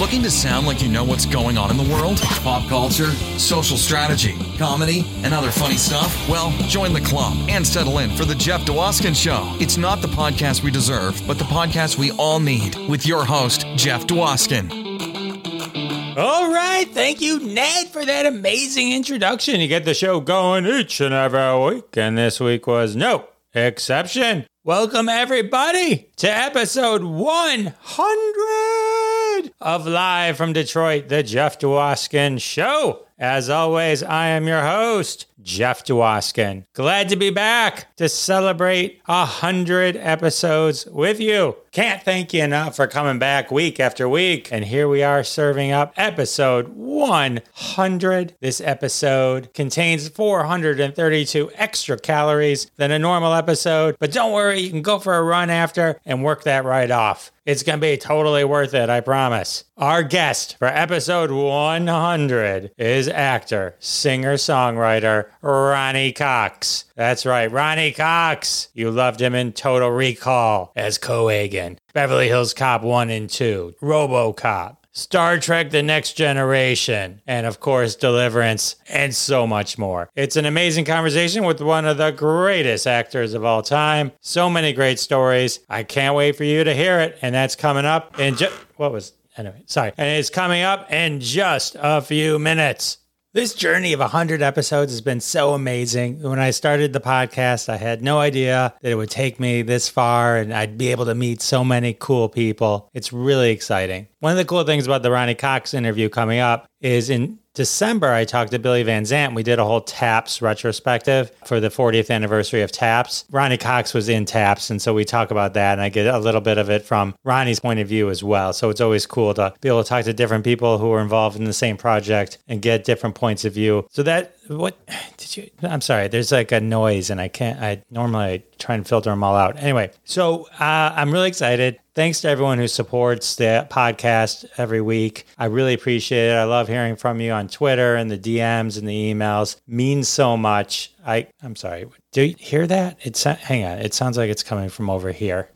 Looking to sound like you know what's going on in the world? Pop culture, social strategy, comedy, and other funny stuff? Well, join the club and settle in for The Jeff Dwoskin Show. It's not the podcast we deserve, but the podcast we all need with your host, Jeff Dwoskin. All right. Thank you, Ned, for that amazing introduction. You get the show going each and every week, and this week was no exception. Welcome, everybody, to episode 100 of Live from Detroit, the Jeff Dwoskin Show. As always, I am your host, Jeff Dwoskin. Glad to be back to celebrate hundred episodes with you. Can't thank you enough for coming back week after week. And here we are serving up episode 100. This episode contains 432 extra calories than a normal episode, but don't worry, you can go for a run after and work that right off. It's going to be totally worth it, I promise. Our guest for episode 100 is actor, singer, songwriter Ronny Cox. That's right, Ronny Cox. You loved him in Total Recall as Cohaagen, Beverly Hills Cop 1 and 2, Robocop. Star Trek The Next Generation, and of course, Deliverance, and so much more. It's an amazing conversation with one of the greatest actors of all time. So many great stories. I can't wait for you to hear it, and that's coming up in just what was anyway, sorry. And it's coming up in just a few minutes. This journey of 100 episodes has been so amazing. When I started the podcast, I had no idea that it would take me this far and I'd be able to meet so many cool people. It's really exciting. One of the cool things about the Ronny Cox interview coming up is in December, I talked to Billy Van Zandt. We did a whole TAPS retrospective for the 40th anniversary of TAPS. Ronny Cox was in TAPS, and so we talk about that, and I get a little bit of it from Ronny's point of view as well. So it's always cool to be able to talk to different people who are involved in the same project and get different points of view. So that what did you? I'm sorry. There's like a noise, and I can't. I normally try and filter them all out. Anyway, so uh, I'm really excited. Thanks to everyone who supports the podcast every week. I really appreciate it. I love hearing from you on Twitter and the DMs and the emails. Means so much. I I'm sorry. Do you hear that? It's hang on. It sounds like it's coming from over here.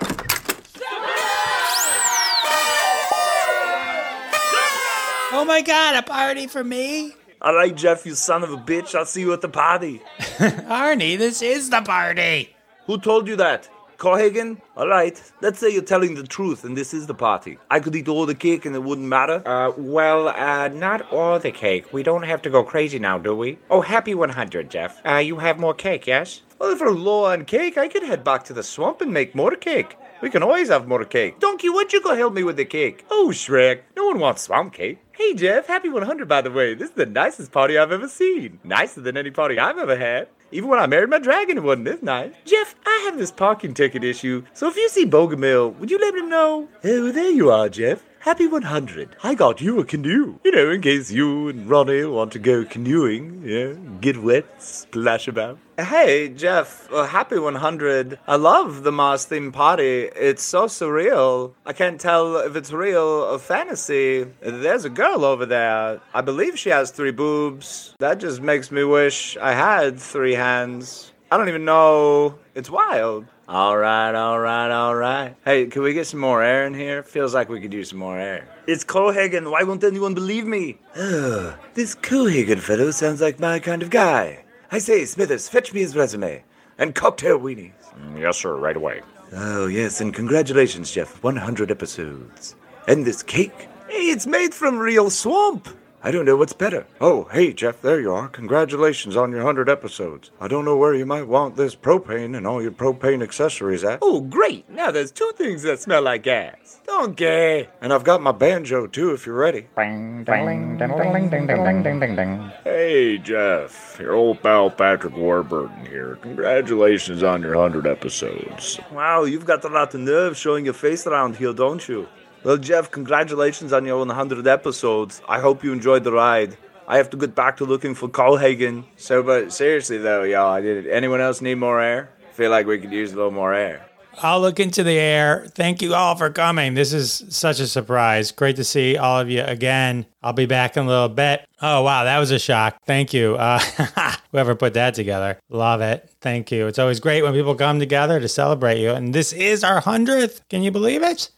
Oh my god, a party for me? All right, Jeff, you son of a bitch. I'll see you at the party. Arnie, this is the party. Who told you that? Cohaagen? All right. Let's say you're telling the truth and this is the party. I could eat all the cake and it wouldn't matter. Uh, well, uh, not all the cake. We don't have to go crazy now, do we? Oh, happy 100, Jeff. Uh, you have more cake, yes? Well, if we're low on cake, I could head back to the swamp and make more cake. We can always have more cake. Donkey, why'd you go help me with the cake? Oh, Shrek, no one wants swamp cake. Hey, Jeff, happy 100, by the way. This is the nicest party I've ever seen. Nicer than any party I've ever had. Even when I married my dragon, it wasn't this nice. Jeff, I have this parking ticket issue, so if you see Bogomil, would you let him know? Oh, there you are, Jeff. Happy 100. I got you a canoe. You know, in case you and Ronny want to go canoeing, yeah, get wet, splash about. Hey, Jeff, uh, happy 100. I love the Mars theme party. It's so surreal. I can't tell if it's real or fantasy. There's a girl over there. I believe she has three boobs. That just makes me wish I had three hands. I don't even know. It's wild. All right, all right, all right. Hey, can we get some more air in here? Feels like we could use some more air. It's Cohaagen. Why won't anyone believe me? Ugh, this Cohaagen fellow sounds like my kind of guy. I say, Smithers, fetch me his resume. And cocktail weenies. Mm, yes, sir, right away. Oh, yes, and congratulations, Jeff. 100 episodes. And this cake? Hey, it's made from real swamp. I don't know what's better. Oh, hey, Jeff, there you are. Congratulations on your 100 episodes. I don't know where you might want this propane and all your propane accessories at. Oh, great. Now there's two things that smell like gas. Donkey. And I've got my banjo, too, if you're ready. Ding, ding, ding, ding, ding, ding, ding, ding, ding. Hey, Jeff. Your old pal Patrick Warburton here. Congratulations on your 100 episodes. Wow, you've got a lot of nerve showing your face around here, don't you? Well, Jeff, congratulations on your 100 episodes. I hope you enjoyed the ride. I have to get back to looking for Cohaagen. So, but seriously though, y'all, did anyone else need more air? Feel like we could use a little more air. I'll look into the air. Thank you all for coming. This is such a surprise. Great to see all of you again. I'll be back in a little bit. Oh, wow. That was a shock. Thank you. Uh, whoever put that together. Love it. Thank you. It's always great when people come together to celebrate you. And this is our 100th. Can you believe it?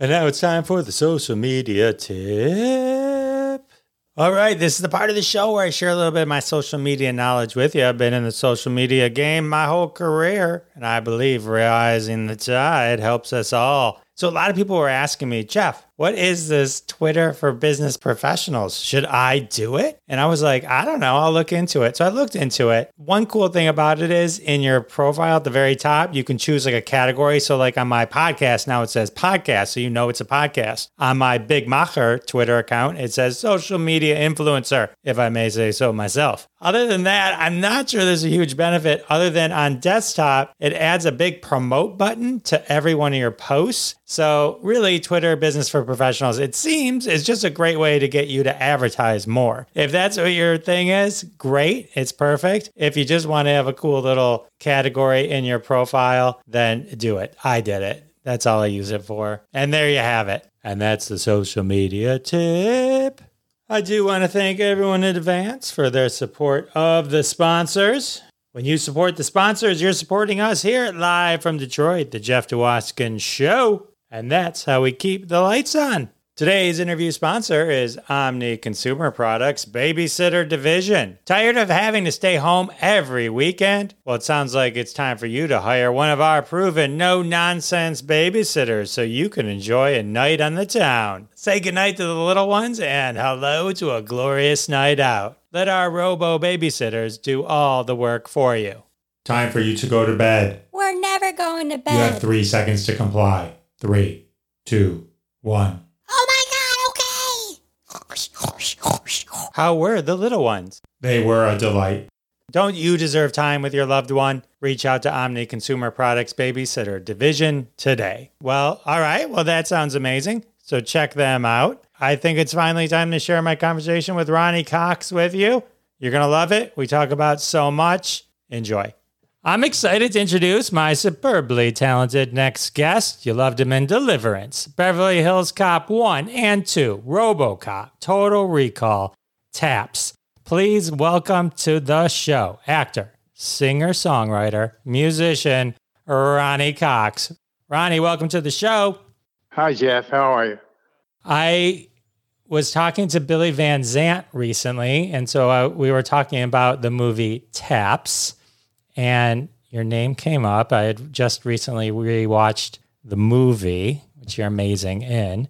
And now it's time for the social media tip. All right, this is the part of the show where I share a little bit of my social media knowledge with you. I've been in the social media game my whole career, and I believe rising the tide helps us all. So, a lot of people were asking me, Jeff, what is this Twitter for business professionals? Should I do it? And I was like, I don't know. I'll look into it. So I looked into it. One cool thing about it is in your profile at the very top, you can choose like a category. So, like on my podcast, now it says podcast. So you know it's a podcast. On my Big Macher Twitter account, it says social media influencer, if I may say so myself. Other than that, I'm not sure there's a huge benefit other than on desktop, it adds a big promote button to every one of your posts. So, really, Twitter business for professionals, it seems, is just a great way to get you to advertise more. If that's what your thing is, great. It's perfect. If you just want to have a cool little category in your profile, then do it. I did it. That's all I use it for. And there you have it. And that's the social media tip. I do want to thank everyone in advance for their support of the sponsors. When you support the sponsors, you're supporting us here at Live from Detroit, the Jeff Dwoskin Show. And that's how we keep the lights on. Today's interview sponsor is Omni Consumer Products Babysitter Division. Tired of having to stay home every weekend? Well, it sounds like it's time for you to hire one of our proven no nonsense babysitters so you can enjoy a night on the town. Say goodnight to the little ones and hello to a glorious night out. Let our robo babysitters do all the work for you. Time for you to go to bed. We're never going to bed. You have three seconds to comply. Three, two, one. Oh my god, okay. How were the little ones? They were a delight. Don't you deserve time with your loved one? Reach out to Omni Consumer Products Babysitter Division today. Well, all right. Well, that sounds amazing. So check them out. I think it's finally time to share my conversation with Ronny Cox with you. You're going to love it. We talk about so much. Enjoy. I'm excited to introduce my superbly talented next guest. You loved him in Deliverance, Beverly Hills Cop 1 and 2, Robocop, Total Recall, Taps. Please welcome to the show actor, singer songwriter, musician, Ronny Cox. Ronny, welcome to the show. Hi, Jeff. How are you? I was talking to Billy Van Zandt recently, and so uh, we were talking about the movie Taps, and your name came up. I had just recently rewatched the movie, which you're amazing in,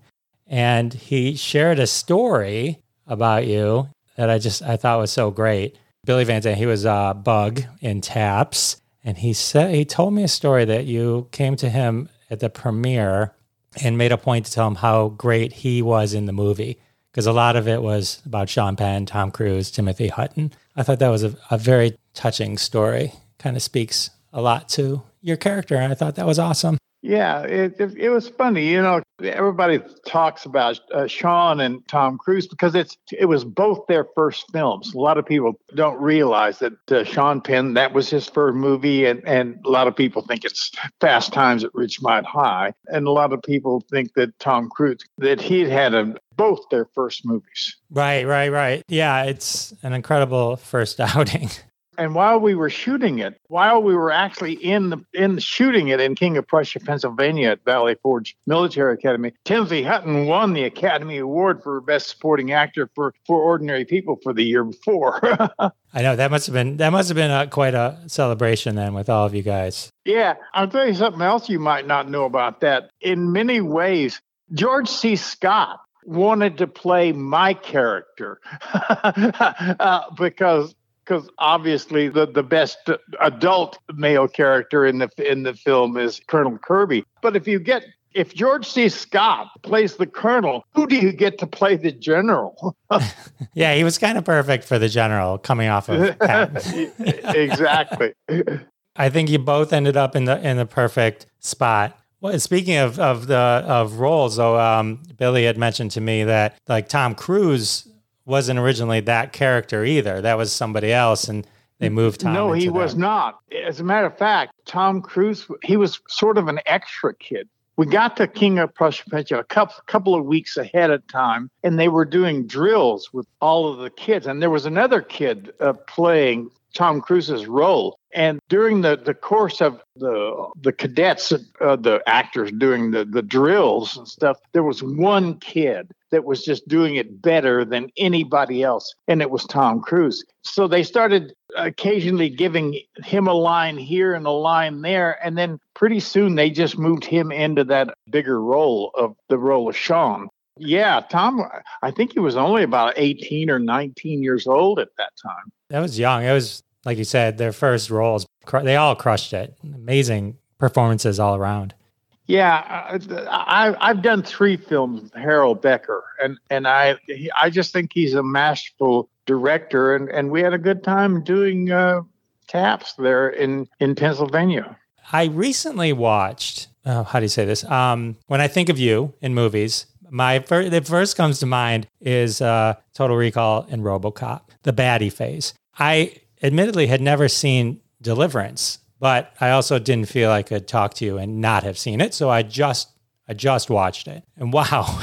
and he shared a story about you that I just I thought was so great. Billy Van Zandt, he was a bug in Taps, and he said he told me a story that you came to him at the premiere and made a point to tell him how great he was in the movie because a lot of it was about Sean Penn, Tom Cruise, Timothy Hutton. I thought that was a, a very touching story. Kind of speaks a lot to your character, and I thought that was awesome. Yeah, it, it, it was funny. You know, everybody talks about uh, Sean and Tom Cruise because it's it was both their first films. A lot of people don't realize that uh, Sean Penn that was his first movie, and and a lot of people think it's Fast Times at Ridgemont High, and a lot of people think that Tom Cruise that he'd had a, both their first movies. Right, right, right. Yeah, it's an incredible first outing. And while we were shooting it, while we were actually in the in shooting it in King of Prussia, Pennsylvania at Valley Forge Military Academy, Timothy Hutton won the Academy Award for Best Supporting Actor for for Ordinary People for the year before. I know that must have been that must have been a, quite a celebration then with all of you guys. Yeah, I'll tell you something else you might not know about that. In many ways, George C. Scott wanted to play my character uh, because because obviously the, the best adult male character in the in the film is Colonel Kirby. But if you get if George C. Scott plays the colonel, who do you get to play the general? yeah, he was kind of perfect for the general coming off of exactly. I think you both ended up in the in the perfect spot. Well, speaking of of the of roles, though, um, Billy had mentioned to me that like Tom Cruise wasn't originally that character either. That was somebody else, and they moved Tom. No, he that. was not. As a matter of fact, Tom Cruise he was sort of an extra kid. We got to King of Prussia a couple, couple of weeks ahead of time, and they were doing drills with all of the kids. And there was another kid uh, playing Tom Cruise's role. And during the, the course of the the cadets, uh, the actors doing the, the drills and stuff, there was one kid that was just doing it better than anybody else, and it was Tom Cruise. So they started occasionally giving him a line here and a line there, and then pretty soon they just moved him into that bigger role of the role of Sean. Yeah, Tom, I think he was only about 18 or 19 years old at that time. That was young. It was, like you said, their first roles. They all crushed it. Amazing performances all around. Yeah, I, I've done three films with Harold Becker, and, and I I just think he's a masterful director, and, and we had a good time doing uh, taps there in, in Pennsylvania. I recently watched, oh, how do you say this? Um, when I think of you in movies, my first, that first comes to mind is uh, Total Recall and RoboCop, the baddie phase. I admittedly had never seen Deliverance, but I also didn't feel I could talk to you and not have seen it, so I just I just watched it, and wow,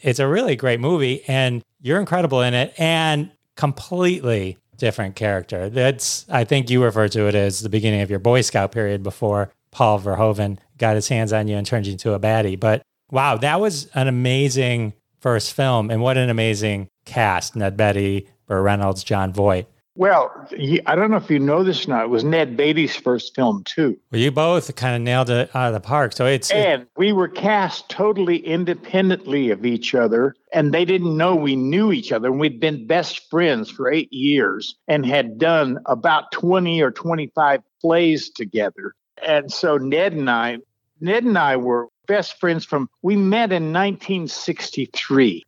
it's a really great movie, and you're incredible in it, and completely different character. That's I think you refer to it as the beginning of your Boy Scout period before Paul Verhoeven got his hands on you and turned you into a baddie, but Wow, that was an amazing first film, and what an amazing cast: Ned Beatty, Burt Reynolds, Jon Voight. Well, he, I don't know if you know this or not. It was Ned Beatty's first film too. Well, you both kind of nailed it out of the park. So it's and we were cast totally independently of each other, and they didn't know we knew each other. And we'd been best friends for eight years and had done about twenty or twenty-five plays together. And so Ned and I, Ned and I were best friends from, we met in 1963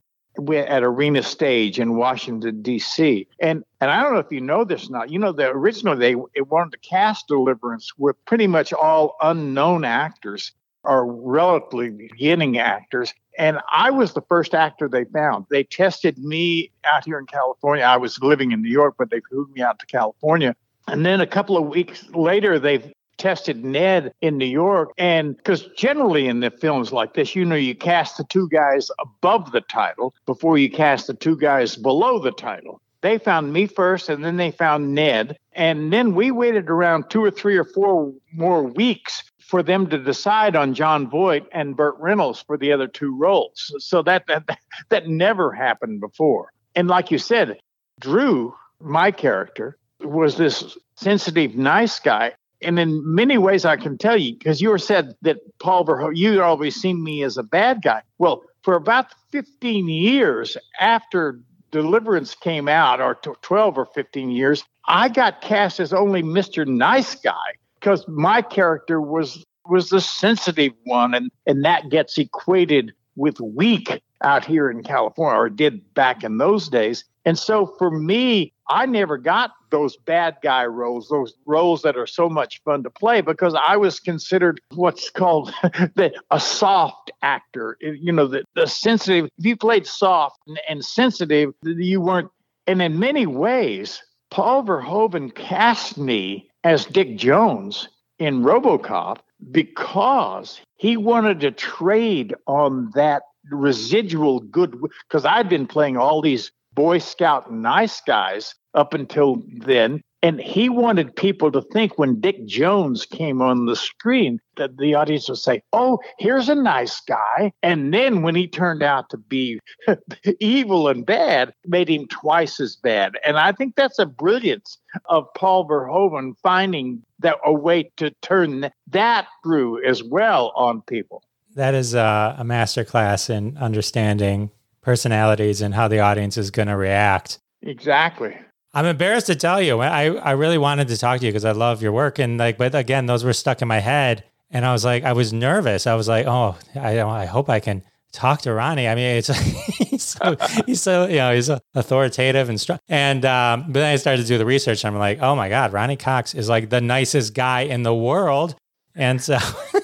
at Arena Stage in Washington D.C. And and I don't know if you know this or not. You know, the original they wanted to cast Deliverance with pretty much all unknown actors or relatively beginning actors. And I was the first actor they found. They tested me out here in California. I was living in New York, but they flew me out to California. And then a couple of weeks later, they tested Ned in New York. And because generally in the films like this, you know, you cast the two guys above the title before you cast the two guys below the title. They found me first and then they found Ned. And then we waited around two or three or four more weeks for them to decide on Jon Voight and Burt Reynolds for the other two roles. So that that that never happened before. And like you said, Drew, my character, was this sensitive, nice guy and in many ways, I can tell you because you were said that Paul Verhoeven, you always seen me as a bad guy. Well, for about 15 years after Deliverance came out, or 12 or 15 years, I got cast as only Mr. Nice Guy because my character was was the sensitive one, and and that gets equated with weak out here in California, or did back in those days. And so for me, I never got those bad guy roles, those roles that are so much fun to play, because I was considered what's called the, a soft actor. You know, the, the sensitive. If you played soft and, and sensitive, you weren't. And in many ways, Paul Verhoeven cast me as Dick Jones in RoboCop because he wanted to trade on that residual good because I'd been playing all these Boy Scout nice guys up until then. And he wanted people to think when Dick Jones came on the screen that the audience would say, Oh, here's a nice guy. And then when he turned out to be evil and bad, made him twice as bad. And I think that's a brilliance of Paul Verhoeven finding that a way to turn that through as well on people. That is a, a masterclass in understanding personalities and how the audience is going to react. Exactly. I'm embarrassed to tell you. I, I really wanted to talk to you because I love your work. And like, but again, those were stuck in my head. And I was like, I was nervous. I was like, oh, I, I hope I can talk to Ronny. I mean, it's he's so he's so you know he's authoritative and strong. And um, but then I started to do the research. And I'm like, oh my god, Ronny Cox is like the nicest guy in the world. And so,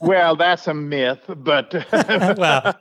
well, that's a myth, but well,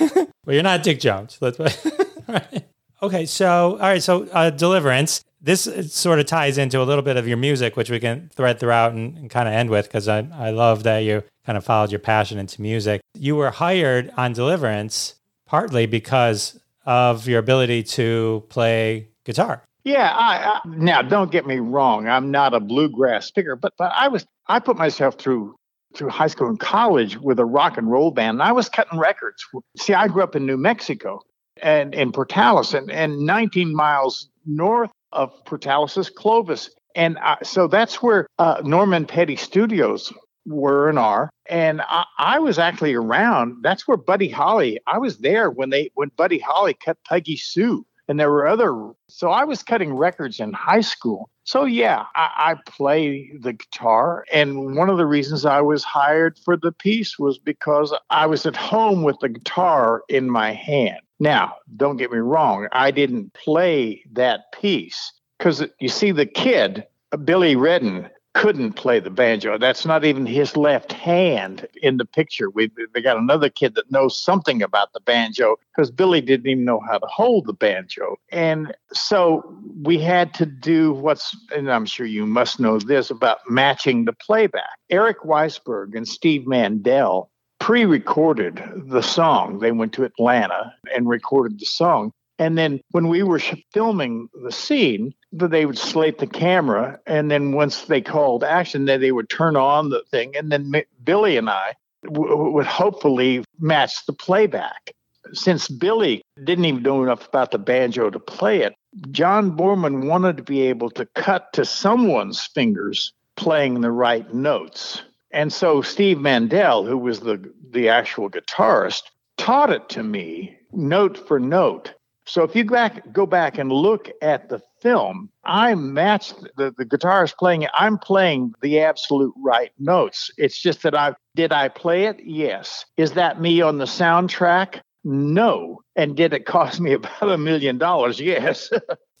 well, you're not Dick Jones. Let's right. Okay, so all right, so uh, Deliverance. This sort of ties into a little bit of your music, which we can thread throughout and, and kind of end with, because I, I love that you kind of followed your passion into music. You were hired on Deliverance partly because of your ability to play guitar. Yeah, I, I, now don't get me wrong. I'm not a bluegrass picker, but but I was I put myself through through high school and college with a rock and roll band. And I was cutting records. See, I grew up in New Mexico and in Portales, and, and 19 miles north of Portales is Clovis. And I, so that's where uh, Norman Petty Studios were and are. And I, I, was actually around. That's where Buddy Holly. I was there when they when Buddy Holly cut Peggy Sue, and there were other. So I was cutting records in high school. So yeah, I, I play the guitar, and one of the reasons I was hired for the piece was because I was at home with the guitar in my hand. Now, don't get me wrong, I didn't play that piece because you see the kid, Billy Redden, couldn't play the banjo. That's not even his left hand in the picture. We they got another kid that knows something about the banjo because Billy didn't even know how to hold the banjo. And so we had to do what's and I'm sure you must know this about matching the playback. Eric Weissberg and Steve Mandell pre-recorded the song. They went to Atlanta and recorded the song. And then when we were filming the scene, they would slate the camera, and then once they called action, then they would turn on the thing, and then Billy and I w- would hopefully match the playback. Since Billy didn't even know enough about the banjo to play it, John Boorman wanted to be able to cut to someone's fingers playing the right notes. And so Steve Mandell, who was the, the actual guitarist, taught it to me note for note. So if you back, go back and look at the film, I matched the, the guitarist playing it. I'm playing the absolute right notes. It's just that I did I play it? Yes. Is that me on the soundtrack? No. And did it cost me about a million dollars? Yes.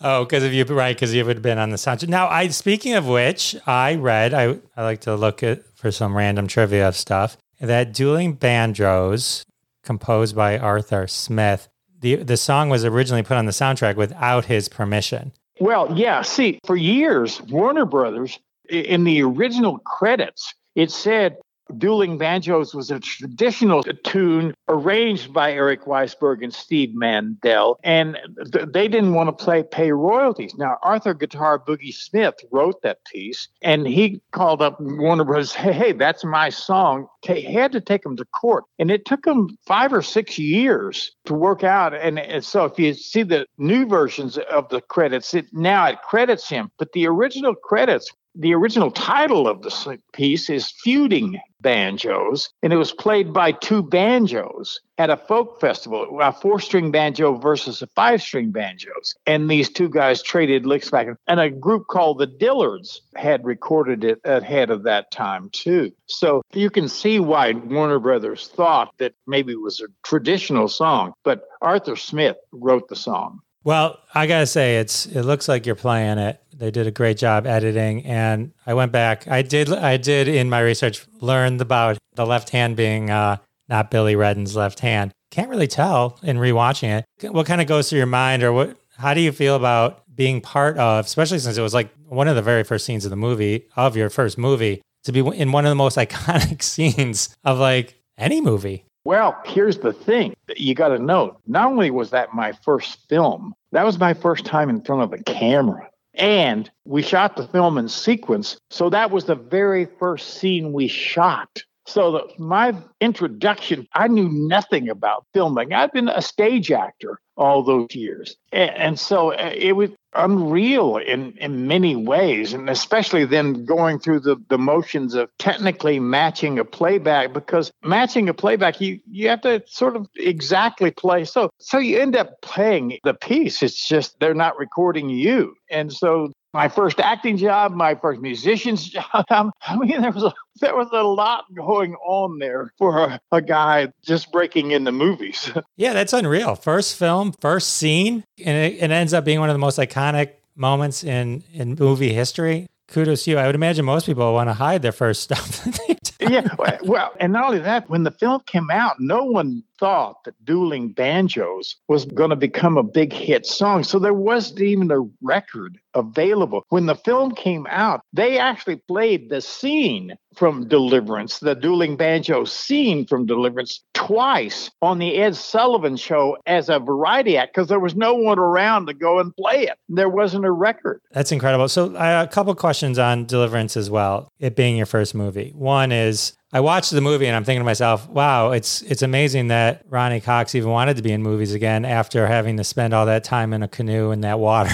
oh, because if you right, because you would have been on the soundtrack. Now, I speaking of which, I read. I I like to look at for some random trivia stuff that dueling banjos composed by Arthur Smith the the song was originally put on the soundtrack without his permission. Well, yeah. See, for years, Warner Brothers in the original credits, it said Dueling Banjos was a traditional tune arranged by Eric Weissberg and Steve Mandell, and th- they didn't want to play pay royalties. Now, Arthur Guitar Boogie Smith wrote that piece, and he called up Warner Bros. Hey, hey that's my song. He had to take him to court, and it took him five or six years to work out. And, and so, if you see the new versions of the credits, it now it credits him, but the original credits the original title of the piece is Feuding Banjos, and it was played by two banjos at a folk festival, a four string banjo versus a five string banjos. And these two guys traded licks back. And a group called the Dillards had recorded it ahead of that time, too. So you can see why Warner Brothers thought that maybe it was a traditional song, but Arthur Smith wrote the song. Well, I gotta say, it's it looks like you're playing it. They did a great job editing, and I went back. I did I did in my research learn about the left hand being uh, not Billy Redden's left hand. Can't really tell in rewatching it. What kind of goes through your mind, or what? How do you feel about being part of, especially since it was like one of the very first scenes of the movie of your first movie, to be in one of the most iconic scenes of like any movie? Well, here's the thing you got to know. Not only was that my first film, that was my first time in front of a camera. And we shot the film in sequence. So that was the very first scene we shot. So the, my introduction, I knew nothing about filming. I've been a stage actor all those years. And, and so uh, it was unreal in, in many ways, and especially then going through the, the motions of technically matching a playback because matching a playback, you, you have to sort of exactly play. So, so you end up playing the piece. It's just they're not recording you. And so my first acting job, my first musician's job. I mean, there was a, there was a lot going on there for a, a guy just breaking into movies. yeah, that's unreal. First film, first scene, and it, it ends up being one of the most iconic moments in in movie history. Kudos to you. I would imagine most people want to hide their first stuff. yeah, well, and not only that, when the film came out, no one thought that Dueling Banjos was going to become a big hit song. So there wasn't even a record available. When the film came out, they actually played the scene from Deliverance, the Dueling Banjo scene from Deliverance, twice on the Ed Sullivan show as a variety act because there was no one around to go and play it. There wasn't a record. That's incredible. So, uh, a couple questions on Deliverance as well. It being your first movie. One is I watched the movie and I'm thinking to myself, wow, it's it's amazing that Ronny Cox even wanted to be in movies again after having to spend all that time in a canoe in that water.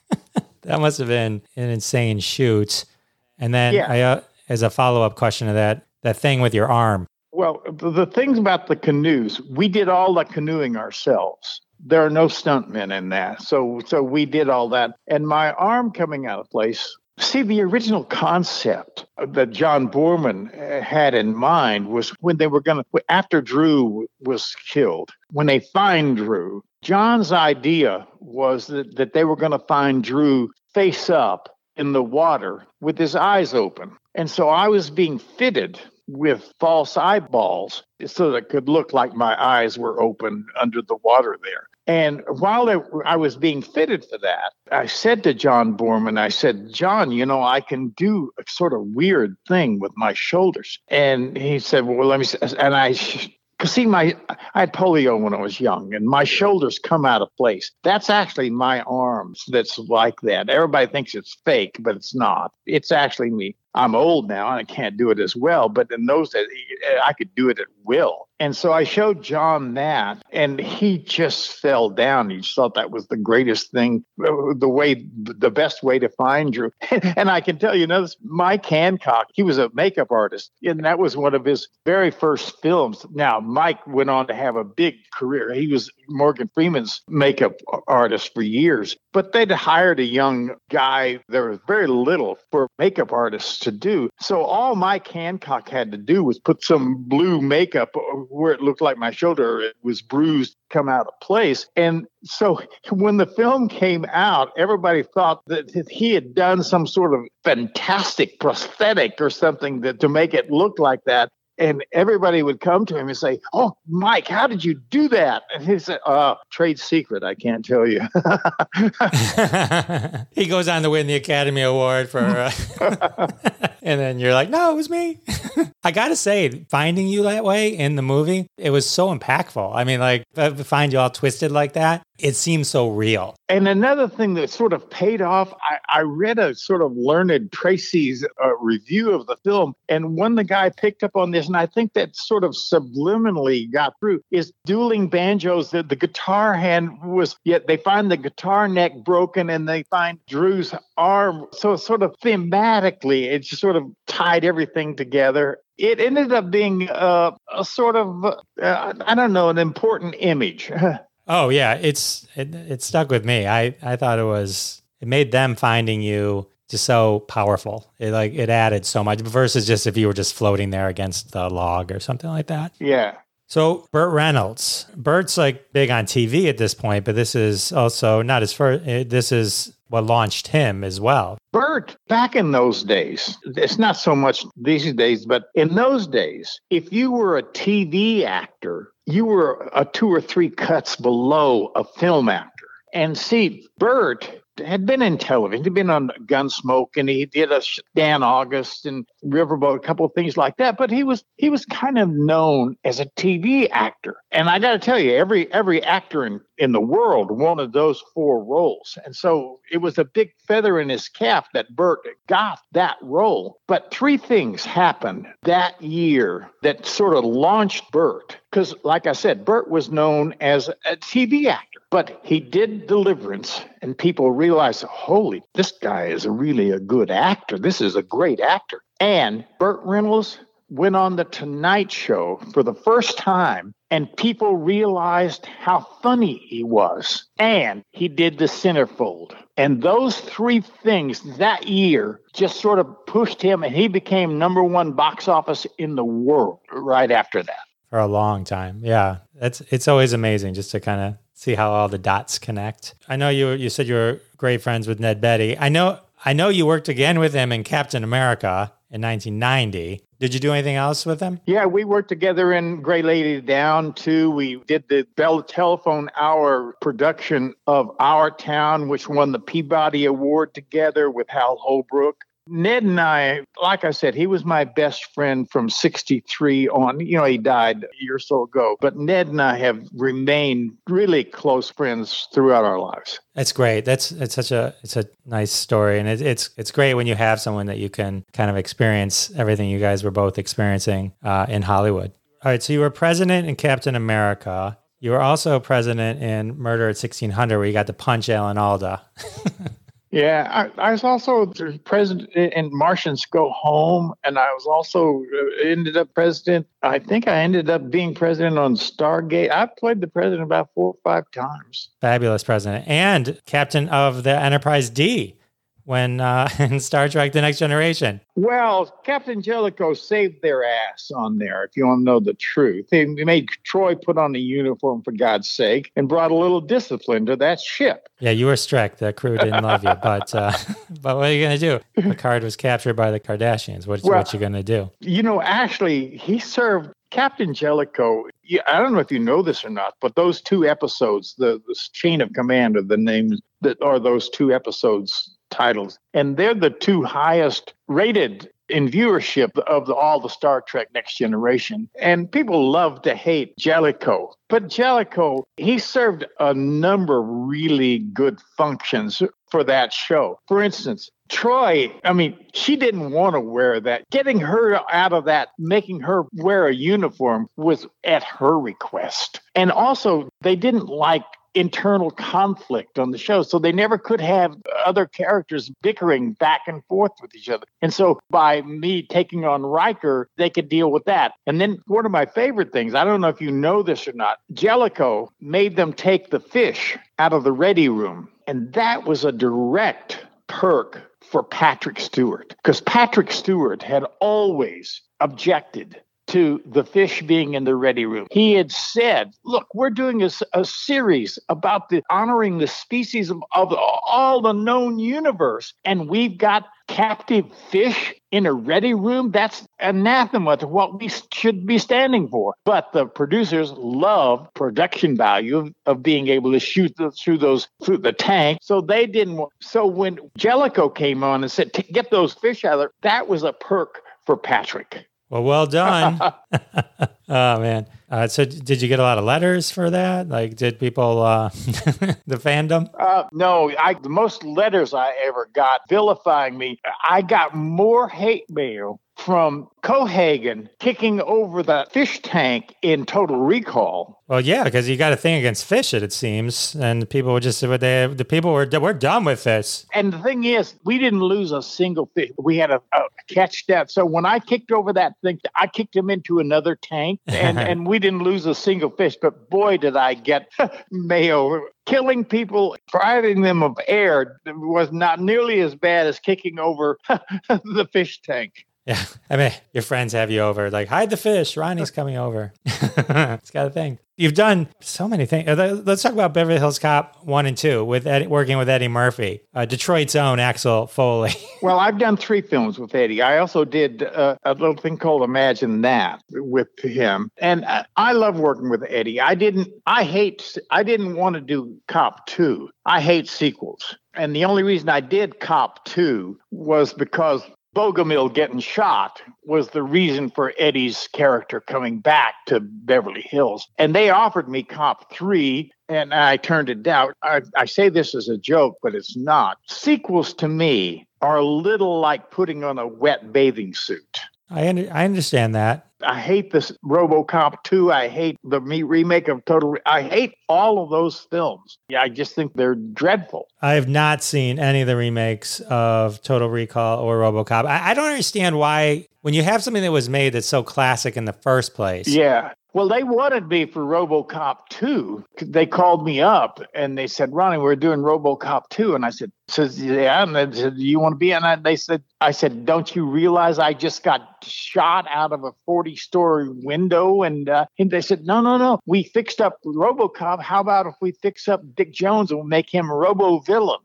that must have been an insane shoot. And then Yeah. I, uh, as a follow up question to that, that thing with your arm. Well, the, the things about the canoes, we did all the canoeing ourselves. There are no stuntmen in that. So so we did all that. And my arm coming out of place. See, the original concept that John Boorman uh, had in mind was when they were going to, after Drew was killed, when they find Drew, John's idea was that, that they were going to find Drew face up in the water with his eyes open. And so I was being fitted with false eyeballs so that it could look like my eyes were open under the water there. And while I, I was being fitted for that, I said to John Boorman, I said, John, you know, I can do a sort of weird thing with my shoulders. And he said, Well, let me, s- and I, because see, my I had polio when I was young, and my shoulders come out of place. That's actually my arms. That's like that. Everybody thinks it's fake, but it's not. It's actually me. I'm old now and I can't do it as well, but in those days I could do it at will. And so I showed John that, and he just fell down. He just thought that was the greatest thing, the way, the best way to find Drew. And I can tell you, know, Mike Hancock, he was a makeup artist, and that was one of his very first films. Now, Mike went on to have a big career. He was Morgan Freeman's makeup artist for years, but they'd hired a young guy. There was very little for makeup artists to do. So all Mike Hancock had to do was put some blue makeup where it looked like my shoulder it was bruised come out of place. And so when the film came out, everybody thought that he had done some sort of fantastic prosthetic or something that to make it look like that. And everybody would come to him and say, "Oh, Mike, how did you do that?" And he said, "Uh, trade secret. I can't tell you." he goes on to win the Academy Award for, uh, and then you're like, no, it was me. I gotta say, finding you that way in the movie, it was so impactful. I mean, like, find you all twisted like that, it seems so real. And another thing that sort of paid off, I, I read a sort of learned Tracy's uh, review of the film, and when the guy picked up on this, and I think that sort of subliminally got through, is dueling banjos. The, the guitar hand was, yet they find the guitar neck broken, and they find Drew's arm. So sort of thematically, it just sort of tied everything together. It ended up being uh, a sort of, uh, I don't know, an important image. Oh yeah, it's it, it stuck with me. I I thought it was it made them finding you just so powerful. It like it added so much versus just if you were just floating there against the log or something like that. yeah. So Burt Reynolds, Burt's like big on TV at this point, but this is also not his first. eh, This is what launched him as well. Burt, back in those days, it's not so much these days, but in those days, if you were a TV actor, you were a two or three cuts below a film actor. And see, Burt had been in television. He'd been on Gunsmoke, and he did a Dan August and Riverboat, a couple of things like that. But he was he was kind of known as a TV actor. And I got to tell you, every every actor in in the world wanted those four roles, and so it was a big feather in his cap that Burt got that role. But three things happened that year that sort of launched Burt. Because, like I said, Burt was known as a TV actor. But he did Deliverance, and people realized, holy, this guy is really a good actor. This is a great actor. And Burt Reynolds went on the Tonight Show for the first time, and people realized how funny he was. And he did the centerfold. And those three things that year just sort of pushed him, and he became number one box office in the world right after that. for a long time. Yeah, that's it's always amazing just to kind of see how all the dots connect. I know you you said you were great friends with Ned Beatty. I know I know you worked again with him in Captain America in 1990. Did you do anything else with him? Yeah, we worked together in Gray Lady Down too. We did the Bell Telephone Hour production of Our Town, which won the Peabody Award together with Hal Holbrook. Ned and I, like I said, he was my best friend from 63 on. You know, he died a year or so ago, but Ned and I have remained really close friends throughout our lives. That's great. That's it's such a it's a nice story, and it, it's it's great when you have someone that you can kind of experience everything you guys were both experiencing uh, in Hollywood. All right, so you were president in Captain America. You were also president in Murder at 1600, where you got to punch Alan Alda. Yeah, I, I, was also president in Martians Go Home, and I was also uh, ended up president. I think I ended up being president on Stargate. I played the president about four or five times. Fabulous president and captain of the Enterprise D when uh, in Star Trek: The Next Generation. Well, Captain Jellicoe saved their ass on there. If you want to know the truth, they made Troi put on a uniform for God's sake and brought a little discipline to that ship. Yeah, you were strict. The crew didn't love you, but uh, but what are you gonna do? Picard was captured by the Cardassians. What, well, what you gonna do? You know, actually, he served Captain Jellicoe, I don't know if you know this or not, but those two episodes, the, the chain of command of the names that are those two episodes titles, and they're the two highest rated in viewership of the, all the Star Trek Next Generation. And people love to hate Jellicoe. But Jellicoe, he served a number of really good functions for that show. For instance, Troi, I mean, she didn't want to wear that. Getting her out of that, making her wear a uniform was at her request. And also, they didn't like internal conflict on the show. So they never could have other characters bickering back and forth with each other. And so by me taking on Riker, they could deal with that. And then one of my favorite things, I don't know if you know this or not, Jellicoe made them take the fish out of the ready room. And that was a direct perk for Patrick Stewart because Patrick Stewart had always objected to the fish being in the ready room. He had said, Look, we're doing a, a series about the honoring the species of, of all the known universe, and we've got captive fish in a ready room. That's anathema to what we should be standing for. But the producers love production value of, of being able to shoot the, through those through the tank. So they didn't. So when Jellicoe came on and said, "Get those fish out of there," that was a perk for Patrick. Well, well done. oh man. Uh, so, did you get a lot of letters for that? Like, did people uh, the fandom? Uh, no, I the most letters I ever got vilifying me. I got more hate mail from Cohaagen kicking over the fish tank in Total Recall. Well, yeah, because you got a thing against fish, it, it seems, and people were just they the people were we're done with this. And the thing is, we didn't lose a single fish. We had a, a catch that. So when I kicked over that thing, I kicked him into another tank, and and we didn't lose a single fish. But boy, did I get mayo killing people, depriving them of air was not nearly as bad as kicking over the fish tank. Yeah. I mean, your friends have you over, like, hide the fish. Ronny's coming over. it's got a thing. You've done so many things. Uh, let's talk about Beverly Hills Cop 1 and 2 with Eddie, working with Eddie Murphy, uh, Detroit's own Axel Foley. well, I've done three films with Eddie. I also did uh, a little thing called Imagine That with him. And I, I love working with Eddie. I didn't, I hate, I didn't want to do Cop 2. I hate sequels. And the only reason I did Cop 2 was because Bogomil getting shot was the reason for Eddie's character coming back to Beverly Hills. And they offered me Cop 3, and I turned it down. I, I say this as a joke, but it's not. Sequels to me are a little like putting on a wet bathing suit. I, under, I understand that. I hate this RoboCop 2. I hate the remake of Total. I hate all of those films. Yeah, I just think they're dreadful. I have not seen any of the remakes of Total Recall or RoboCop. I, I don't understand why when you have something that was made that's so classic in the first place. Yeah. Well, they wanted me for RoboCop 2. They called me up and they said, Ronny, we're doing RoboCop 2. And I said, says, yeah. And they said, do you want to be in that? They said, I said, don't you realize I just got shot out of a 40 story window? And, uh, and they said, no, no, no. We fixed up RoboCop. How about if we fix up Dick Jones and we'll make him Robo villain?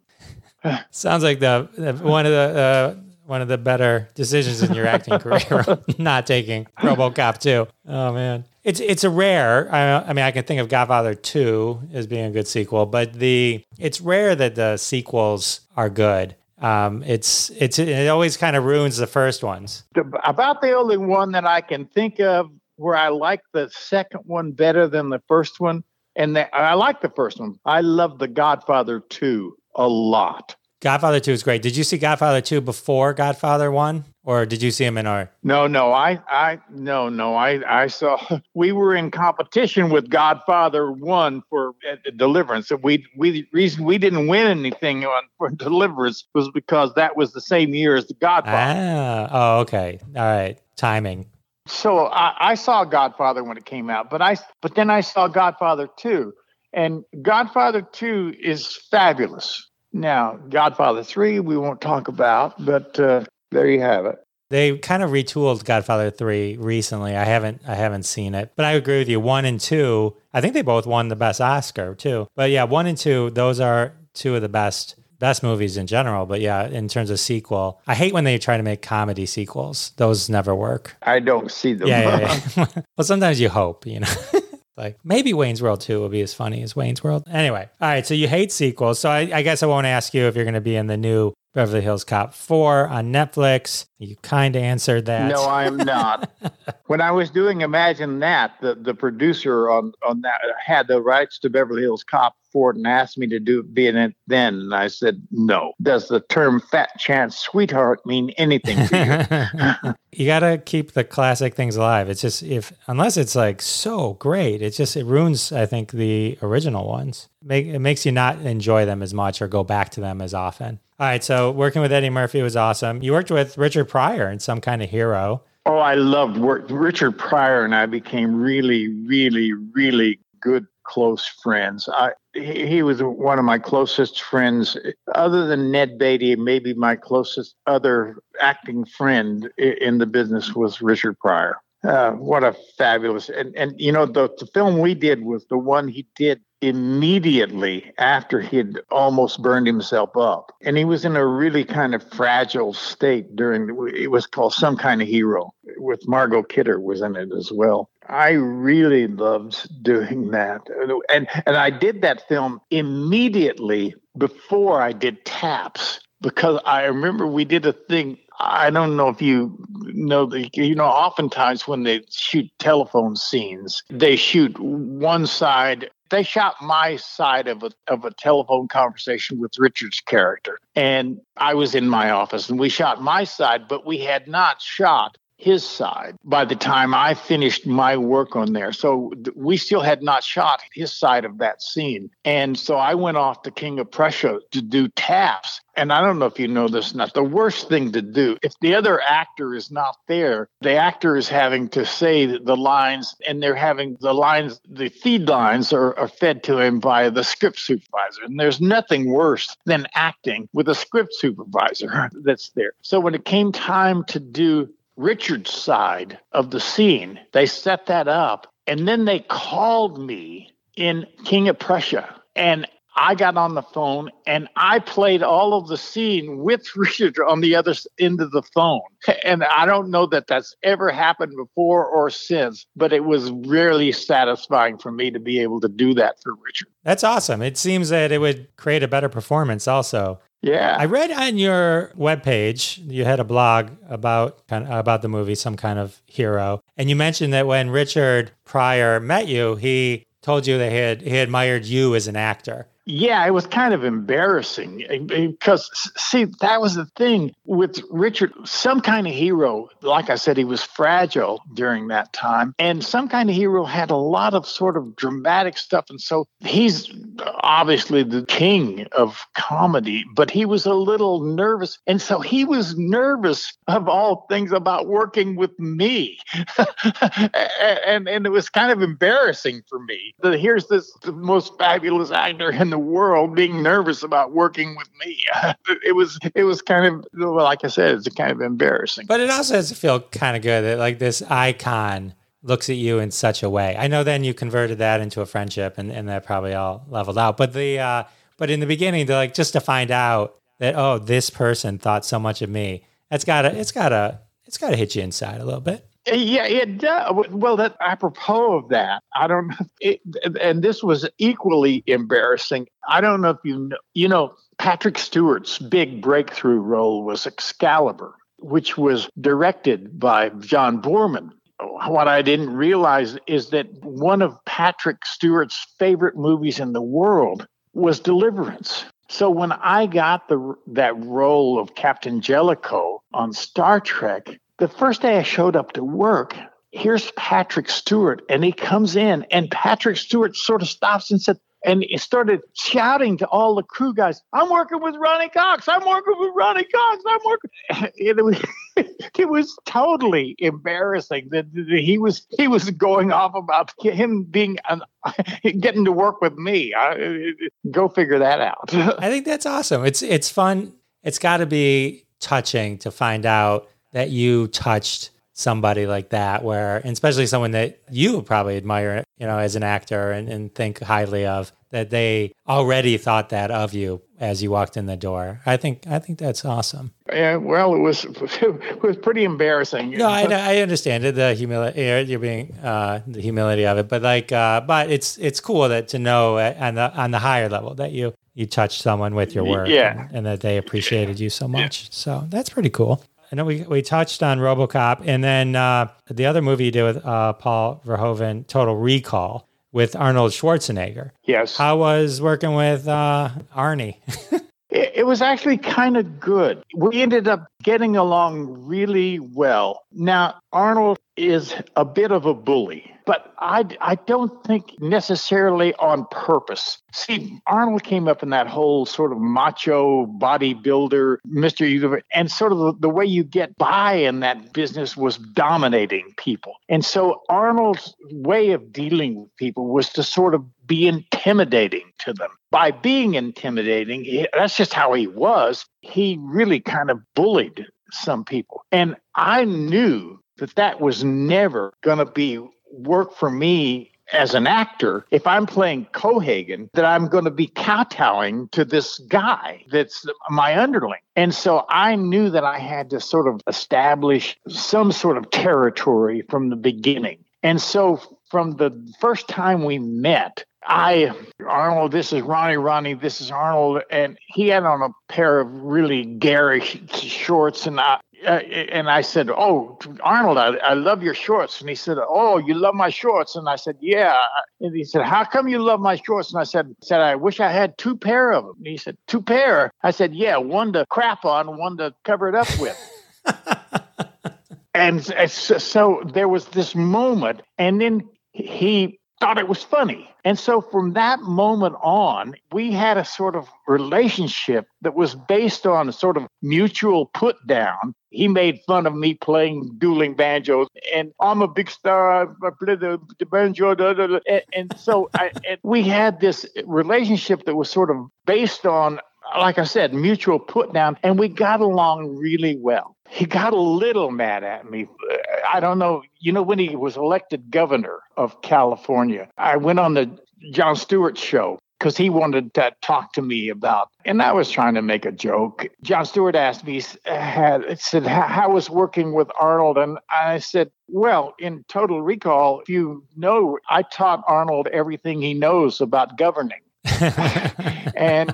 Sounds like the, the one of the, uh, one of the better decisions in your acting career, not taking RoboCop 2. Oh man, it's it's a rare. I, I, mean, I can think of Godfather 2 as being a good sequel, but the it's rare that the sequels are good. Um, it's it's it always kind of ruins the first ones. The, about the only one that I can think of where I like the second one better than the first one, and the, I like the first one. I love The Godfather 2 a lot. Godfather Two is great. Did you see Godfather Two before Godfather One, or did you see him in our? No, no, I, I, no, no, I, I saw. We were in competition with Godfather One for uh, Deliverance. And we, we, reason we didn't win anything on for Deliverance was because that was the same year as the Godfather. Ah, oh, okay, all right, timing. So I, I saw Godfather when it came out, but I, but then I saw Godfather Two, and Godfather Two is fabulous. Now, Godfather 3, we won't talk about, but uh, there you have it. They kind of retooled Godfather 3 recently. I haven't I haven't seen it. But I agree with you. 1 and 2, I think they both won the best Oscar too. But yeah, 1 and 2, those are two of the best best movies in general, but yeah, in terms of sequel. I hate when they try to make comedy sequels. Those never work. I don't see them. Yeah, yeah, yeah. well, sometimes you hope, you know. Like maybe Wayne's World 2 will be as funny as Wayne's World. Anyway, all right. So you hate sequels. So I, I guess I won't ask you if you're going to be in the new Beverly Hills Cop 4 on Netflix. You kind of answered that. No, I am not. when I was doing Imagine That, the, the producer on, on that had the rights to Beverly Hills Cop 4 and asked me to do be in it then. And I said, no. Does the term fat chance sweetheart mean anything to you? you got to keep the classic things alive. It's just if unless it's like so great, it just it ruins I think the original ones. Make it makes you not enjoy them as much or go back to them as often. All right, so working with Eddie Murphy was awesome. You worked with Richard Pryor in Some Kind of Hero. Oh, I loved work. Richard Pryor and I became really, really, really good close friends. I, he, was one of my closest friends, other than Ned Beatty. Maybe my closest other acting friend in the business was Richard Pryor. Uh, what a fabulous and and you know the, the film we did was the one he did immediately after he had almost burned himself up and he was in a really kind of fragile state during it was called some kind of hero with margot kidder was in it as well i really loved doing that. And and i did that film immediately before i did taps because i remember we did a thing I don't know if you know the you know oftentimes when they shoot telephone scenes they shoot one side they shot my side of a of a telephone conversation with Richard's character. And I was in my office and we shot my side but we had not shot his side by the time I finished my work on there. So we still had not shot his side of that scene. And so I went off to King of Prussia to do taps. And I don't know if you know this or not. The worst thing to do, if the other actor is not there, the actor is having to say the lines, and they're having the lines, the feed lines are, are fed to him by the script supervisor. And there's nothing worse than acting with a script supervisor that's there. So when it came time to do Richard's side of the scene. They set that up. And then they called me in King of Prussia. And I got on the phone and I played all of the scene with Richard on the other end of the phone. And I don't know that that's ever happened before or since, but it was really satisfying for me to be able to do that for Richard. That's awesome. It seems that it would create a better performance also. Yeah. I read on your webpage, you had a blog about kind of, about the movie, some kind of hero. And you mentioned that when Richard Pryor met you, he told you that he had he admired you as an actor. Yeah, it was kind of embarrassing eh, because, see, that was the thing with Richard. Some kind of hero, like I said, he was fragile during that time. And some kind of hero had a lot of sort of dramatic stuff. And so he's obviously the king of comedy, but he was a little nervous. And so he was nervous, of all things, about working with me. and, and it was kind of embarrassing for me. That here's this most fabulous actor in the world being nervous about working with me. it was it was kind of like I said, it's kind of embarrassing. But it also has to feel kind of good that like this icon looks at you in such a way. I know then you converted that into a friendship and, and that probably all leveled out. But the uh but in the beginning to like just to find out that oh this person thought so much of me, that's gotta it's gotta it's gotta hit you inside a little bit Yeah, it does. Well, that apropos of that, I don't know. And this was equally embarrassing. I don't know if you know. You know, Patrick Stewart's big breakthrough role was Excalibur, which was directed by John Boorman. What I didn't realize is that one of Patrick Stewart's favorite movies in the world was Deliverance. So when I got the that role of Captain Jellico on Star Trek, the first day I showed up to work, here's Patrick Stewart, and he comes in, and Patrick Stewart sort of stops and said, and he started shouting to all the crew guys, I'm working with Ronny Cox. I'm working with Ronny Cox. I'm working. It was, it was totally embarrassing that he was he was going off about him being an, getting to work with me. I, go figure that out. I think that's awesome. It's it's fun. It's got to be touching to find out that you touched somebody like that where and especially someone that you probably admire you know as an actor and, and think highly of that they already thought that of you as you walked in the door i think i think that's awesome yeah well it was it was pretty embarrassing no i, I understand it the humility you're being uh the humility of it but like uh but it's it's cool that to know on the on the higher level that you you touched someone with your work yeah. and, and that they appreciated you so much yeah. so that's pretty cool I know we, we touched on RoboCop, and then uh, the other movie you did with uh, Paul Verhoeven, Total Recall, with Arnold Schwarzenegger. Yes. How was working with uh, Arnie? it, it was actually kind of good. We ended up getting along really well. Now, Arnold is a bit of a bully but I, I don't think necessarily on purpose. See, Arnold came up in that whole sort of macho bodybuilder, Mr. Universe, and sort of the, the way you get by in that business was dominating people. And so Arnold's way of dealing with people was to sort of be intimidating to them. By being intimidating, that's just how he was. He really kind of bullied some people. And I knew that that was never going to be work for me as an actor, if I'm playing Cohaagen, that I'm going to be kowtowing to this guy that's my underling. And so I knew that I had to sort of establish some sort of territory from the beginning. And so from the first time we met, I, Arnold, this is Ronny, Ronny, this is Arnold. And he had on a pair of really garish shorts. And I, uh, and I said, "Oh, Arnold, I, I love your shorts." And he said, "Oh, you love my shorts?" And I said, "Yeah." And he said, "How come you love my shorts?" And I said, "said I wish I had two pair of them." And he said, two pair?" I said, "Yeah, one to crap on, one to cover it up with." and so there was this moment, and then he thought it was funny. And so from that moment on, we had a sort of relationship that was based on a sort of mutual put down. He made fun of me playing dueling banjos, and I'm a big star. I play the, the banjo. Da, da, da. And, and, so I, and we had this relationship that was sort of based on like I said, mutual put down, and we got along really well. He got a little mad at me. I don't know. You know, when he was elected governor of California, I went on the Jon Stewart show because he wanted to talk to me about, and I was trying to make a joke. Jon Stewart asked me, had said, "How was working with Arnold?" And I said, "Well, in Total Recall, if you know, I taught Arnold everything he knows about governing." and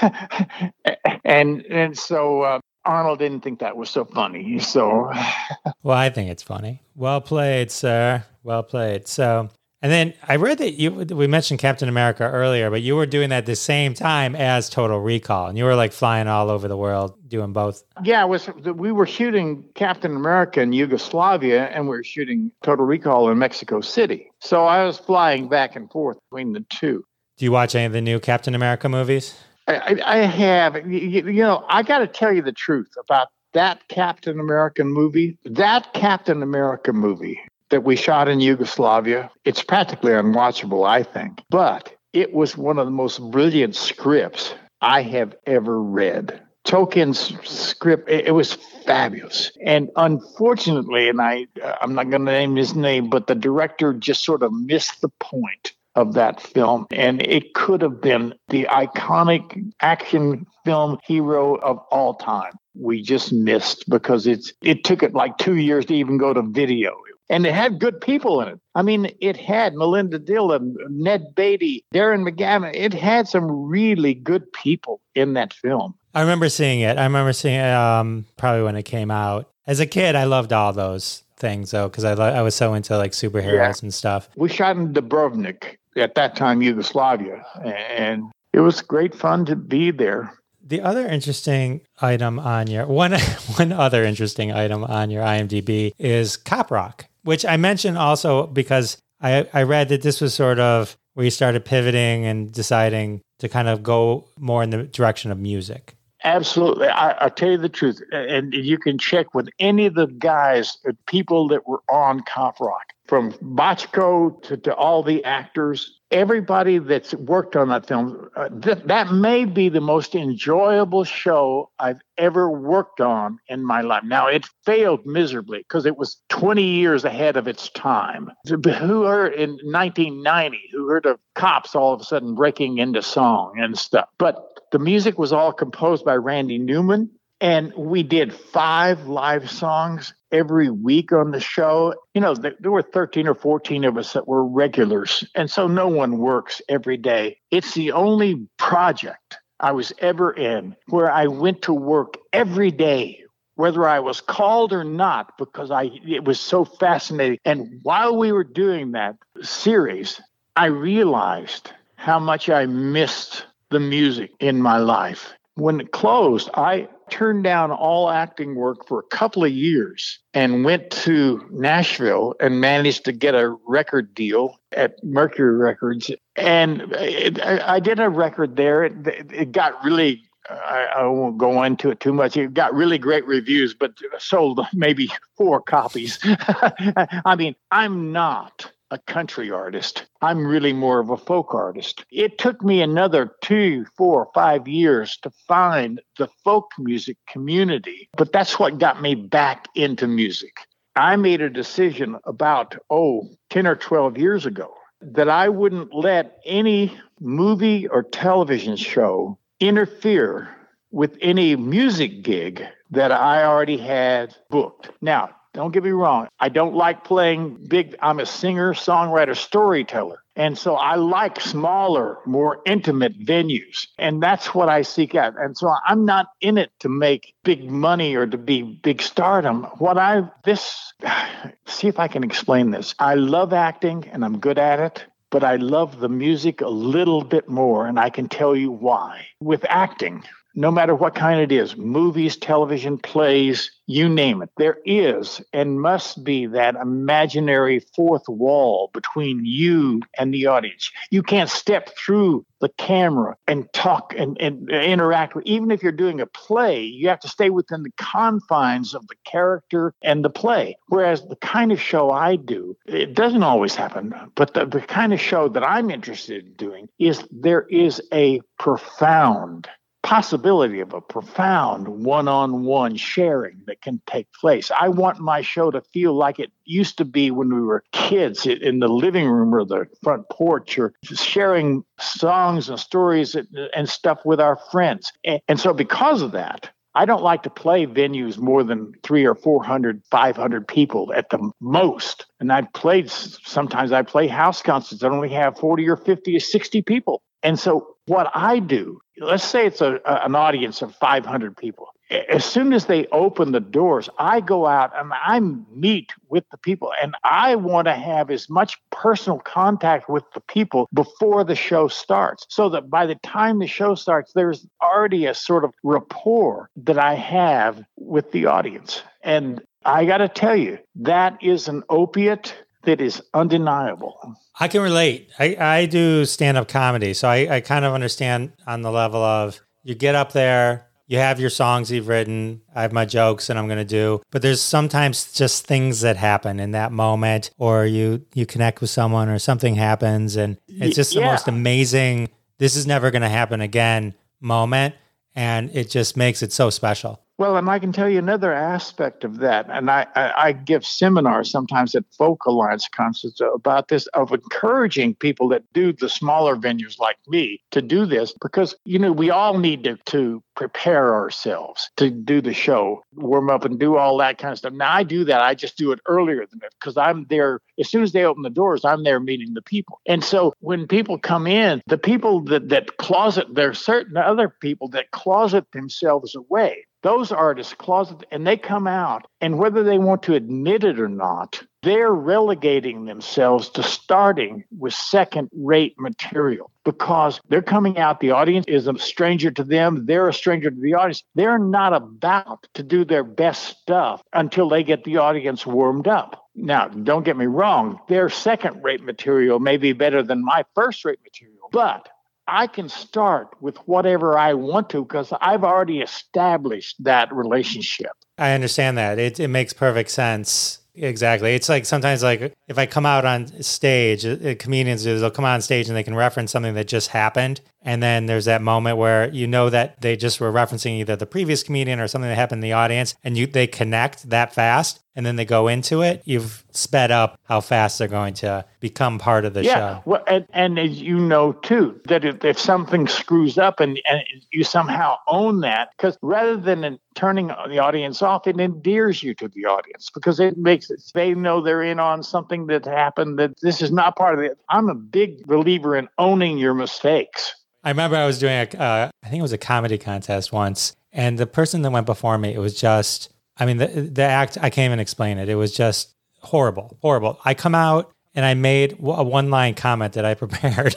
and and so uh, Arnold didn't think that was so funny. So, well, I think it's funny. Well played, sir. Well played. So, and then I read that you we mentioned Captain America earlier, but you were doing that at the same time as Total Recall, and you were like flying all over the world doing both. Yeah, it was we were shooting Captain America in Yugoslavia, and we were shooting Total Recall in Mexico City. So I was flying back and forth between the two. Do you watch any of the new Captain America movies? I, I have. You, you know, I got to tell you the truth about that Captain American movie. That Captain America movie that we shot in Yugoslavia. It's practically unwatchable, I think, but it was one of the most brilliant scripts I have ever read. Tolkin's script, it, was fabulous. And unfortunately, and I, I'm not going to name his name, but the director just sort of missed the point of that film. And it could have been the iconic action film hero of all time. we just missed because it's it took it like two years to even go to video. And it had good people in it. I mean, it had Melinda Dillon, Ned Beatty, Darren McGavin. It had some really good people in that film. I remember seeing it. I remember seeing it um, probably when it came out. As a kid, I loved all those things though because I lo- I was so into like superheroes Yeah. and stuff. We shot in Dubrovnik at that time, Yugoslavia, and it was great fun to be there. The other interesting item on your one one other interesting item on your IMDb is Cop Rock, which I mentioned also because I I read that this was sort of where you started pivoting and deciding to kind of go more in the direction of music. Absolutely. I, I'll tell you the truth. And you can check with any of the guys, uh, people that were on Cop Rock, from Bochco to, to all the actors, everybody that's worked on that film. Uh, th- that may be the most enjoyable show I've ever worked on in my life. Now, it failed miserably because it was 20 years ahead of its time. Who heard in 1990, who heard of cops all of a sudden breaking into song and stuff? But the music was all composed by Randy Newman. And we did five live songs every week on the show. You know, there, were 13 or 14 of us that were regulars. And so no one works every day. It's the only project I was ever in where I went to work every day whether I was called or not, because I it was so fascinating. And while we were doing that series, I realized how much I missed the music in my life. When it closed, I turned down all acting work for a couple of years and went to Nashville and managed to get a record deal at Mercury Records. And it, I, did a record there. It, it got really I, I won't go into it too much. It got really great reviews, but sold maybe four copies. I mean, I'm not a country artist. I'm really more of a folk artist. It took me another two, four, five years to find the folk music community, but that's what got me back into music. I made a decision about, oh, 10 or 12 years ago that I wouldn't let any movie or television show interfere with any music gig that I already had booked. Now, don't get me wrong, I don't like playing big, I'm a singer, songwriter, storyteller. And so I like smaller, more intimate venues. And that's what I seek out. And so I'm not in it to make big money or to be big stardom. What I, this, see if I can explain this. I love acting and I'm good at it but I love the music a little bit more, and I can tell you why. With acting, no matter what kind it is movies, television, plays, you name it there is and must be that imaginary fourth wall between you and the audience. You can't step through the camera and talk and, and interact with, even if you're doing a play, you have to stay within the confines of the character and the play. Whereas the kind of show I do, it doesn't always happen, but the, the kind of show that I'm interested in doing is there is a profound possibility of a profound one-on-one sharing that can take place. I want my show to feel like it used to be when we were kids in the living room or the front porch or sharing songs and stories and stuff with our friends. And so because of that, I don't like to play venues more than three or 400, 500 people at the most. And I've played, sometimes I play house concerts that only have 40 or 50 or 60 people. And so what I do, let's say it's a, an audience of 500 people. As soon as they open the doors, I go out and I meet with the people, and I want to have as much personal contact with the people before the show starts, so that by the time the show starts, there's already a sort of rapport that I have with the audience. And I got to tell you, that is an opiate that is undeniable. I can relate. I, I do stand up comedy. So I, I kind of understand on the level of you get up there, you have your songs you've written, I have my jokes and I'm going to do, but there's sometimes just things that happen in that moment or you you connect with someone or something happens and it's just the most amazing this is never going to happen again moment and it just makes it so special. Well, and I can tell you another aspect of that. And I, I, I give seminars sometimes at Folk Alliance concerts about this of encouraging people that do the smaller venues like me to do this because, you know, we all need to, to prepare ourselves to do the show, warm up and do all that kind of stuff. Now, I do that. I just do it earlier than that because I'm there. As soon as they open the doors, I'm there meeting the people. And so when people come in, the people that, that closet, there are certain other people that closet themselves away those artists closet and they come out and whether they want to admit it or not they're relegating themselves to starting with second rate material because they're coming out the audience is a stranger to them they're a stranger to the audience. They're not about to do their best stuff until they get the audience warmed up. Now don't get me wrong their second rate material may be better than my first rate material but I can start with whatever I want to because I've already established that relationship. I understand that. It, it makes perfect sense. Exactly. It's like sometimes like if I come out on stage, uh, comedians do, they'll come on stage and they can reference something that just happened, and then there's that moment where you know that they just were referencing either the previous comedian or something that happened in the audience, and you they connect that fast, and then they go into it. You've sped up how fast they're going to become part of the yeah. show. Well, and, and as you know too, that if, if something screws up and, and you somehow own that, because rather than turning the audience off, it endears you to the audience because it makes it, they know they're in on something that happened that this is not part of it. I'm a big believer in owning your mistakes. I remember I was doing a, uh, I think it was a comedy contest once, and the person that went before me, it was just, I mean, the the act, I can't even explain it. It was just horrible, horrible. I come out and I made a one line comment that I prepared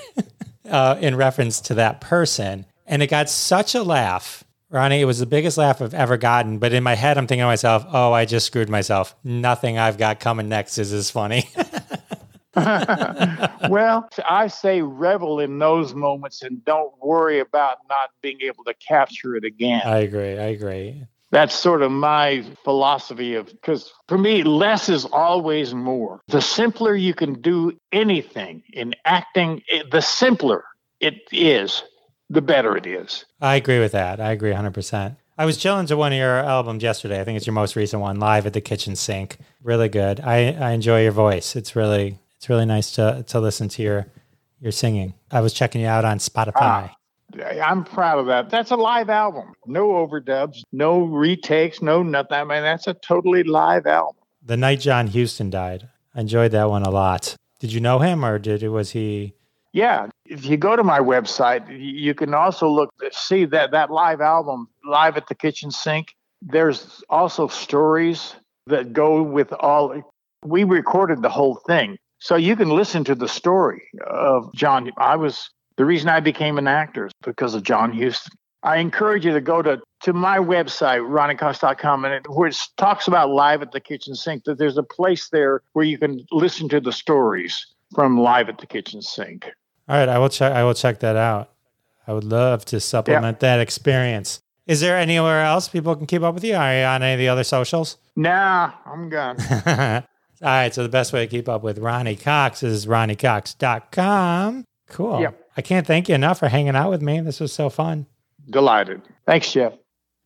uh, in reference to that person, and it got such a laugh. Ronny, it was the biggest laugh I've ever gotten. But in my head, I'm thinking to myself, oh, I just screwed myself. Nothing I've got coming next is as funny. well, I say revel in those moments and don't worry about not being able to capture it again. I agree. I agree. That's sort of my philosophy of because for me, less is always more. The simpler you can do anything in acting, the simpler it is, the better it is. I agree with that. I agree 100%. I was chilling to one of your albums yesterday. I think it's your most recent one, Live at the Kitchen Sink. Really good. I, I enjoy your voice. It's really it's really nice to to listen to your your singing. I was checking you out on Spotify. Ah, I'm proud of that. That's a live album. No overdubs, no retakes, no nothing. I mean, that's a totally live album. The night John Huston died. I enjoyed that one a lot. Did you know him or did was he yeah, if you go to my website, you can also look see that that live album, live at the kitchen sink. There's also stories that go with all. We recorded the whole thing, so you can listen to the story of John. I was the reason I became an actor is because of John Huston. I encourage you to go to, to my website, ronnycox.com, and it, where it talks about live at the kitchen sink, that there's a place there where you can listen to the stories from live at the kitchen sink. All right, I will check. I will check that out. I would love to supplement yeah. that experience. Is there anywhere else people can keep up with you? Are you on any of the other socials? Nah, I'm gone. All right, so the best way to keep up with Ronny Cox is ronnycox.com. Cool. Yep. I can't thank you enough for hanging out with me. This was so fun. Delighted. Thanks, Jeff.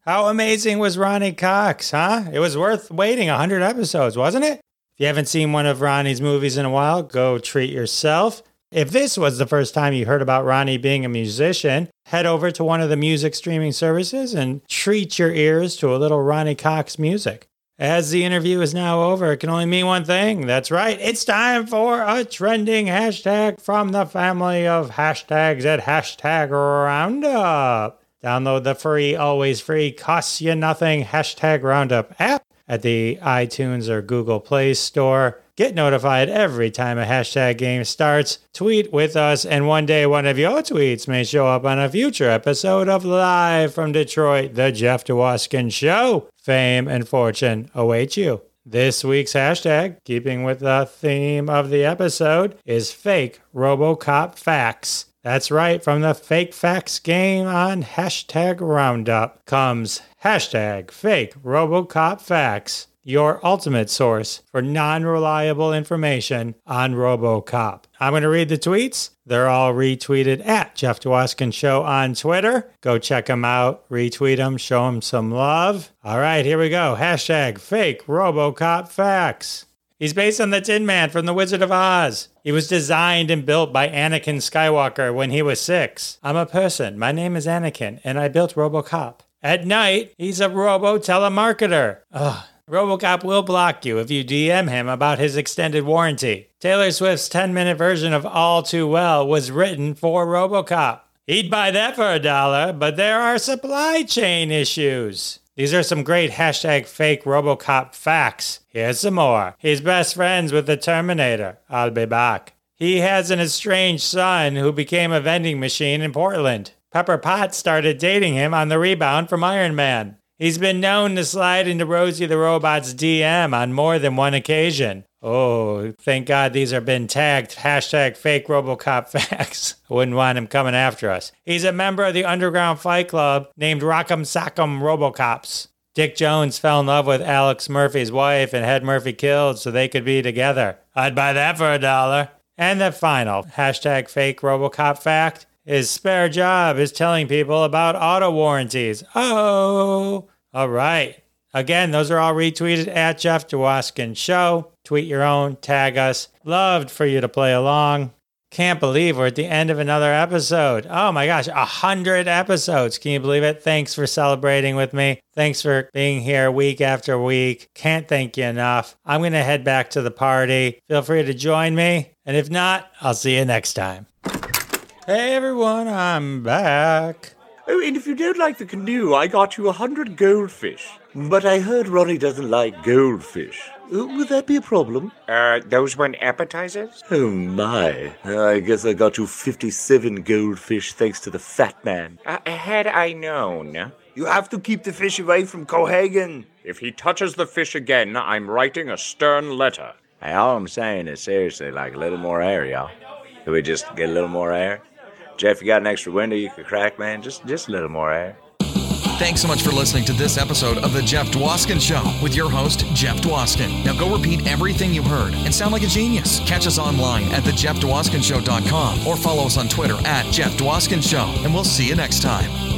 How amazing was Ronny Cox, huh? It was worth waiting 100 episodes, wasn't it? If you haven't seen one of Ronny's movies in a while, go treat yourself. If this was the first time you heard about Ronny being a musician, head over to one of the music streaming services and treat your ears to a little Ronny Cox music. As the interview is now over, it can only mean one thing. That's right, it's time for a trending hashtag from the family of hashtags at hashtag Roundup. Download the free, always free, costs you nothing hashtag Roundup app at the iTunes or Google Play Store. Get notified every time a hashtag game starts. Tweet with us, and one day one of your tweets may show up on a future episode of Live from Detroit, The Jeff Dwoskin Show. Fame and fortune await you. This week's hashtag, keeping with the theme of the episode, is fake Robocop facts. That's right, from the fake facts game on hashtag Roundup comes hashtag fake Robocop facts. Your ultimate source for non reliable information on Robocop. I'm going to read the tweets. They're all retweeted at Jeff Dwoskin Show on Twitter. Go check them out, retweet them, show them some love. All right, here we go. Hashtag fake Robocop facts. He's based on the Tin Man from The Wizard of Oz. He was designed and built by Anakin Skywalker when he was six. I'm a person. My name is Anakin, and I built Robocop. At night, he's a robo telemarketer. Ugh. Robocop will block you if you DM him about his extended warranty. Taylor Swift's 10 minute version of All Too Well was written for Robocop. He'd buy that for a dollar, but there are supply chain issues. These are some great hashtag fake Robocop facts. Here's some more. He's best friends with the Terminator. I'll be back. He has an estranged son who became a vending machine in Portland. Pepper Potts started dating him on the rebound from Iron Man. He's been known to slide into Rosie the Robot's DM on more than one occasion. Oh, thank God these have been tagged hashtag fake Robocop facts. Wouldn't want him coming after us. He's a member of the underground fight club named Rock'em Sock'em Robocops. Dick Jones fell in love with Alex Murphy's wife and had Murphy killed so they could be together. I'd buy that for a dollar. And the final hashtag fake Robocop fact his spare job is telling people about auto warranties. Oh, all right. Again, those are all retweeted at Jeff Dwoskin Show. Tweet your own, tag us. Loved for you to play along. Can't believe we're at the end of another episode. Oh my gosh, a hundred episodes. Can you believe it? Thanks for celebrating with me. Thanks for being here week after week. Can't thank you enough. I'm going to head back to the party. Feel free to join me. And if not, I'll see you next time. Hey everyone, I'm back. Oh, and if you don't like the canoe, I got you a hundred goldfish. But I heard Ronny doesn't like goldfish. Uh, would that be a problem? Uh, those weren't appetizers? Oh my. I guess I got you 57 goldfish thanks to the fat man. Uh, had I known. You have to keep the fish away from Cohaagen. If he touches the fish again, I'm writing a stern letter. Hey, all I'm saying is seriously, like a little more air, y'all. Can we just get a little more air? Jeff, you got an extra window you could crack, man? Just just a little more air. Thanks so much for listening to this episode of The Jeff Dwoskin Show with your host, Jeff Dwoskin. Now go repeat everything you heard and sound like a genius. Catch us online at thejeffdwoskinshow.com or follow us on Twitter at Jeff Dwoskin Show, and we'll see you next time.